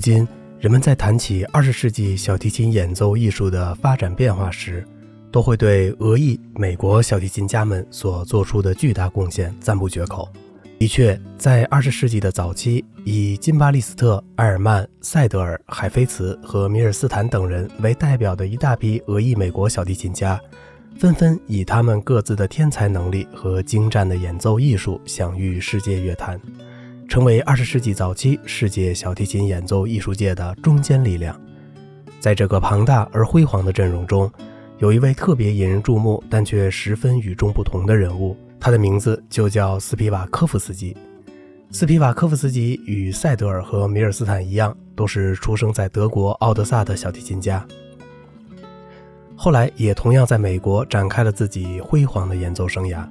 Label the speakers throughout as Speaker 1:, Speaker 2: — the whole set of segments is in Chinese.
Speaker 1: 如今，人们在谈起二十世纪小提琴演奏艺术的发展变化时，都会对俄裔美国小提琴家们所做出的巨大贡献赞不绝口。的确，在二十世纪的早期，以金巴利斯特、埃尔曼、塞德尔、海菲茨和米尔斯坦等人为代表的一大批俄裔美国小提琴家，纷纷以他们各自的天才能力和精湛的演奏艺术享誉世界乐坛。成为二十世纪早期世界小提琴演奏艺术界的中坚力量。在这个庞大而辉煌的阵容中，有一位特别引人注目但却十分与众不同的人物，他的名字就叫斯皮瓦科夫斯基。斯皮瓦科夫斯基与塞德尔和米尔斯坦一样，都是出生在德国奥德萨的小提琴家，后来也同样在美国展开了自己辉煌的演奏生涯。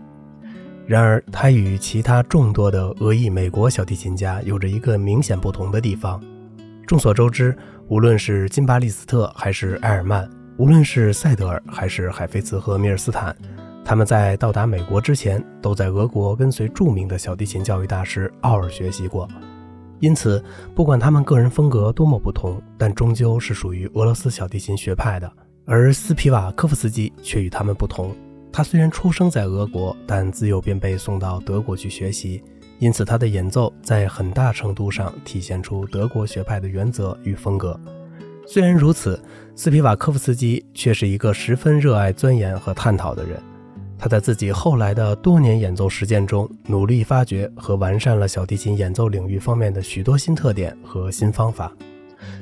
Speaker 1: 然而，他与其他众多的俄裔美国小提琴家有着一个明显不同的地方。众所周知，无论是金巴利斯特还是埃尔曼，无论是塞德尔还是海菲茨和米尔斯坦，他们在到达美国之前，都在俄国跟随著名的小提琴教育大师奥尔学习过。因此，不管他们个人风格多么不同，但终究是属于俄罗斯小提琴学派的。而斯皮瓦科夫斯基却与他们不同。他虽然出生在俄国，但自幼便被送到德国去学习，因此他的演奏在很大程度上体现出德国学派的原则与风格。虽然如此，斯皮瓦科夫斯基却是一个十分热爱钻研和探讨的人。他在自己后来的多年演奏实践中，努力发掘和完善了小提琴演奏领域方面的许多新特点和新方法。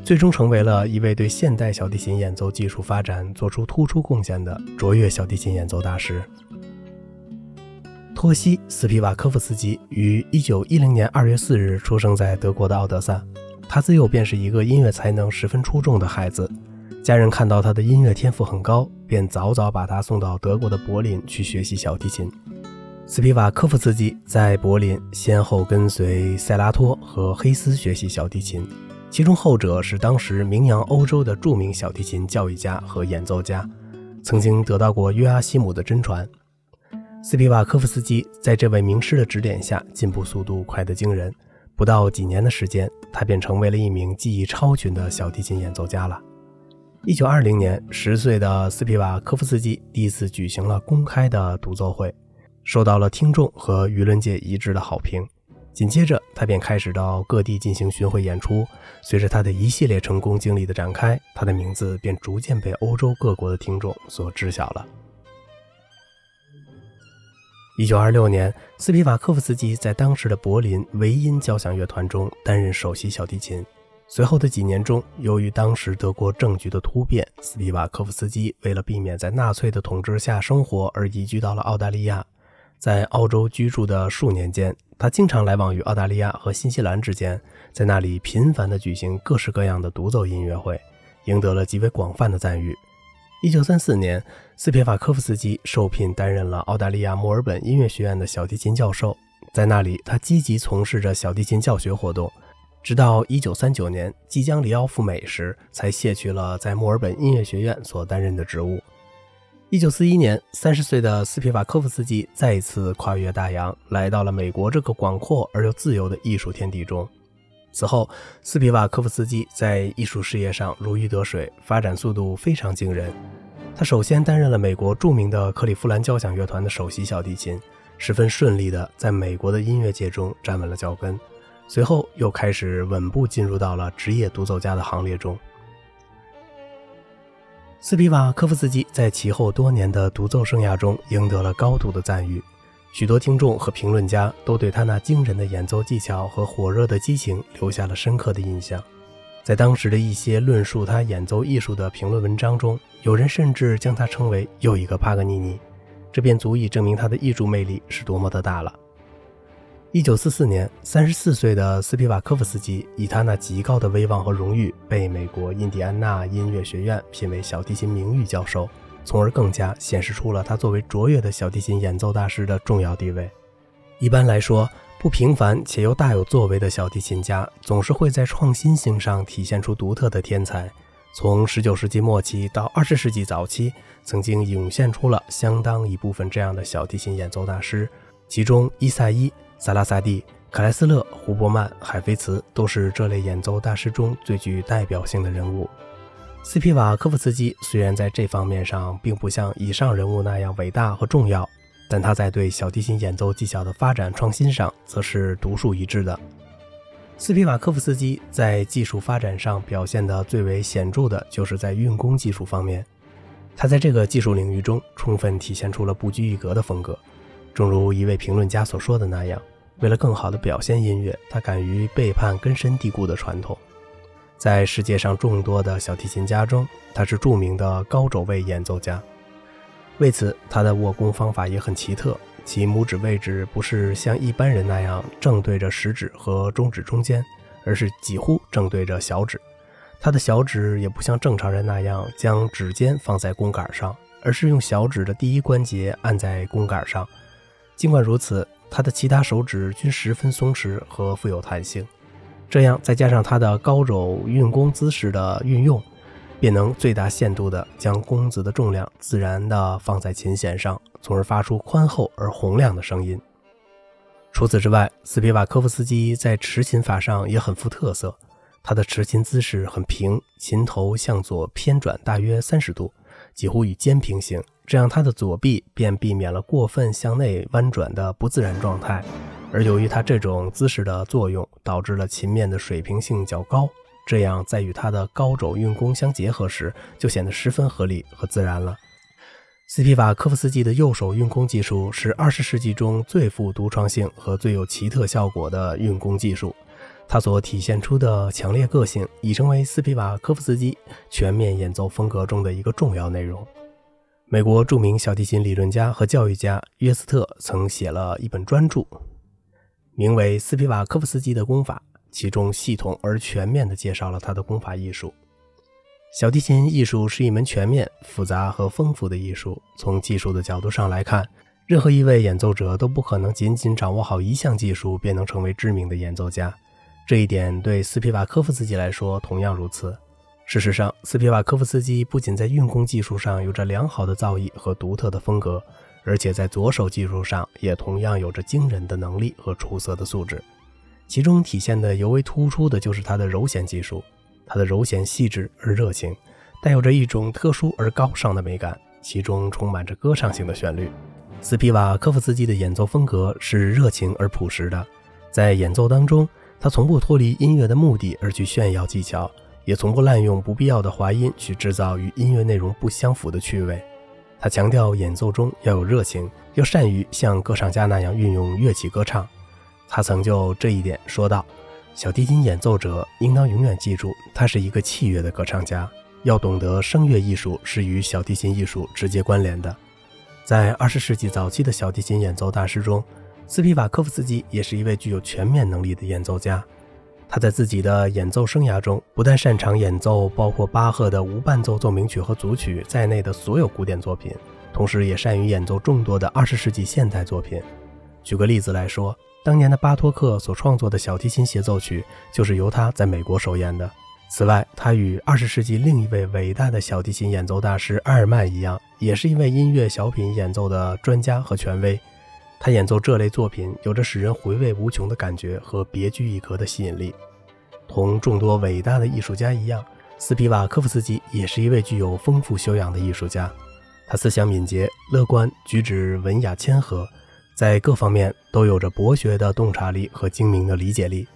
Speaker 1: 最终成为了一位对现代小提琴演奏技术发展做出突出贡献的卓越小提琴演奏大师。托西·斯皮瓦科夫斯基于1910年2月4日出生在德国的奥德萨。他自幼便是一个音乐才能十分出众的孩子，家人看到他的音乐天赋很高，便早早把他送到德国的柏林去学习小提琴。斯皮瓦科夫斯基在柏林先后跟随塞拉托和黑斯学习小提琴。其中后者是当时名扬欧洲的著名小提琴教育家和演奏家，曾经得到过约阿希姆的真传。斯皮瓦科夫斯基在这位名师的指点下，进步速度快得惊人。不到几年的时间，他便成为了一名技艺超群的小提琴演奏家了。一九二零年，十岁的斯皮瓦科夫斯基第一次举行了公开的独奏会，受到了听众和舆论界一致的好评。紧接着，他便开始到各地进行巡回演出。随着他的一系列成功经历的展开，他的名字便逐渐被欧洲各国的听众所知晓了。一九二六年，斯皮瓦科夫斯基在当时的柏林维音交响乐团中担任首席小提琴。随后的几年中，由于当时德国政局的突变，斯皮瓦科夫斯基为了避免在纳粹的统治下生活，而移居到了澳大利亚。在澳洲居住的数年间，他经常来往于澳大利亚和新西兰之间，在那里频繁地举行各式各样的独奏音乐会，赢得了极为广泛的赞誉。1934年，斯皮瓦科夫斯基受聘担任了澳大利亚墨尔本音乐学院的小提琴教授，在那里，他积极从事着小提琴教学活动，直到1939年即将离澳赴美时，才卸去了在墨尔本音乐学院所担任的职务。一九四一年，三十岁的斯皮瓦科夫斯基再一次跨越大洋，来到了美国这个广阔而又自由的艺术天地中。此后，斯皮瓦科夫斯基在艺术事业上如鱼得水，发展速度非常惊人。他首先担任了美国著名的克利夫兰交响乐团的首席小提琴，十分顺利地在美国的音乐界中站稳了脚跟。随后，又开始稳步进入到了职业独奏家的行列中。斯皮瓦科夫斯基在其后多年的独奏生涯中赢得了高度的赞誉，许多听众和评论家都对他那惊人的演奏技巧和火热的激情留下了深刻的印象。在当时的一些论述他演奏艺术的评论文章中，有人甚至将他称为又一个帕格尼尼，这便足以证明他的艺术魅力是多么的大了。一九四四年，三十四岁的斯皮瓦科夫斯基以他那极高的威望和荣誉，被美国印第安纳音乐学院聘为小提琴名誉教授，从而更加显示出了他作为卓越的小提琴演奏大师的重要地位。一般来说，不平凡且又大有作为的小提琴家，总是会在创新性上体现出独特的天才。从十九世纪末期到二十世纪早期，曾经涌现出了相当一部分这样的小提琴演奏大师，其中伊萨伊。萨拉萨蒂、克莱斯勒、胡伯曼、海菲茨都是这类演奏大师中最具代表性的人物。斯皮瓦科夫斯基虽然在这方面上并不像以上人物那样伟大和重要，但他在对小提琴演奏技巧的发展创新上则是独树一帜的。斯皮瓦科夫斯基在技术发展上表现的最为显著的就是在运弓技术方面。他在这个技术领域中充分体现出了不拘一格的风格。正如一位评论家所说的那样，为了更好地表现音乐，他敢于背叛根深蒂固的传统。在世界上众多的小提琴家中，他是著名的高肘位演奏家。为此，他的握弓方法也很奇特。其拇指位置不是像一般人那样正对着食指和中指中间，而是几乎正对着小指。他的小指也不像正常人那样将指尖放在弓杆上，而是用小指的第一关节按在弓杆上。尽管如此，他的其他手指均十分松弛和富有弹性。这样，再加上他的高肘运弓姿势的运用。便能最大限度地将弓子的重量自然地放在琴弦上，从而发出宽厚而洪亮的声音。除此之外，斯皮瓦科夫斯基在持琴法上也很富特色。他的持琴姿势很平，琴头向左偏转大约三十度，几乎与肩平行，这样他的左臂便避免了过分向内弯转的不自然状态。而由于他这种姿势的作用，导致了琴面的水平性较高。这样，在与他的高肘运弓相结合时，就显得十分合理和自然了。斯皮瓦科夫斯基的右手运弓技术是二十世纪中最富独创性和最有奇特效果的运弓技术。他所体现出的强烈个性，已成为斯皮瓦科夫斯基全面演奏风格中的一个重要内容。美国著名小提琴理论家和教育家约斯特曾写了一本专著，名为《斯皮瓦科夫斯基的功法》。其中系统而全面地介绍了他的功法艺术。小提琴艺术是一门全面、复杂和丰富的艺术。从技术的角度上来看，任何一位演奏者都不可能仅仅掌握好一项技术便能成为知名的演奏家。这一点对斯皮瓦科夫斯基来说同样如此。事实上，斯皮瓦科夫斯基不仅在运弓技术上有着良好的造诣和独特的风格，而且在左手技术上也同样有着惊人的能力和出色的素质。其中体现的尤为突出的就是他的柔弦技术，他的柔弦细致而热情，带有着一种特殊而高尚的美感，其中充满着歌唱性的旋律。斯皮瓦科夫斯基的演奏风格是热情而朴实的，在演奏当中，他从不脱离音乐的目的而去炫耀技巧，也从不滥用不必要的滑音去制造与音乐内容不相符的趣味。他强调演奏中要有热情，要善于像歌唱家那样运用乐器歌唱。他曾就这一点说道：“小提琴演奏者应当永远记住，他是一个器乐的歌唱家，要懂得声乐艺术是与小提琴艺术直接关联的。”在二十世纪早期的小提琴演奏大师中，斯皮瓦科夫斯基也是一位具有全面能力的演奏家。他在自己的演奏生涯中，不但擅长演奏包括巴赫的无伴奏奏鸣曲和组曲在内的所有古典作品，同时也善于演奏众多的二十世纪现代作品。举个例子来说，当年的巴托克所创作的小提琴协奏曲，就是由他在美国首演的。此外，他与二十世纪另一位伟大的小提琴演奏大师埃尔曼一样，也是一位音乐小品演奏的专家和权威。他演奏这类作品，有着使人回味无穷的感觉和别具一格的吸引力。同众多伟大的艺术家一样，斯皮瓦科夫斯基也是一位具有丰富修养的艺术家。他思想敏捷、乐观，举止文雅谦和。在各方面都有着博学的洞察力和精明的理解力。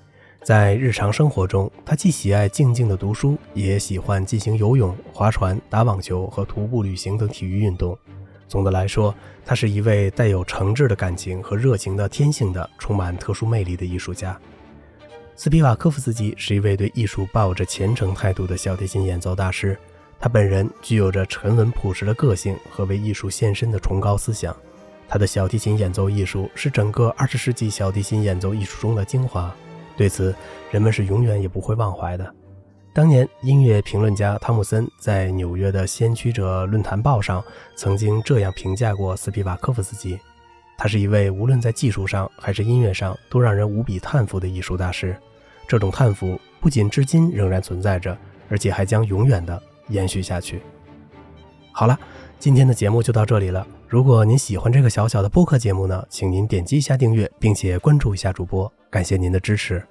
Speaker 1: 在日常生活中，他既喜爱静静的读书，也喜欢进行游泳、划船、打网球和徒步旅行等体育运动。总的来说，他是一位带有诚挚的感情和热情的天性的、充满特殊魅力的艺术家。斯皮瓦科夫斯基是一位对艺术抱着虔诚态度的小提琴演奏大师。他本人具有着沉稳朴实的个性和为艺术献身的崇高思想。他的小提琴演奏艺术是整个二十世纪小提琴演奏艺术中的精华，对此人们是永远也不会忘怀的。当年，音乐评论家汤姆森在纽约的先驱者论坛报上曾经这样评价过斯皮瓦科夫斯基：他是一位无论在技术上还是音乐上都让人无比叹服的艺术大师。这种叹服不仅至今仍然存在着，而且还将永远的延续下去。好了，今天的节目就到这里了。如果您喜欢这个小小的播客节目呢，请您点击一下订阅，并且关注一下主播，感谢您的支持。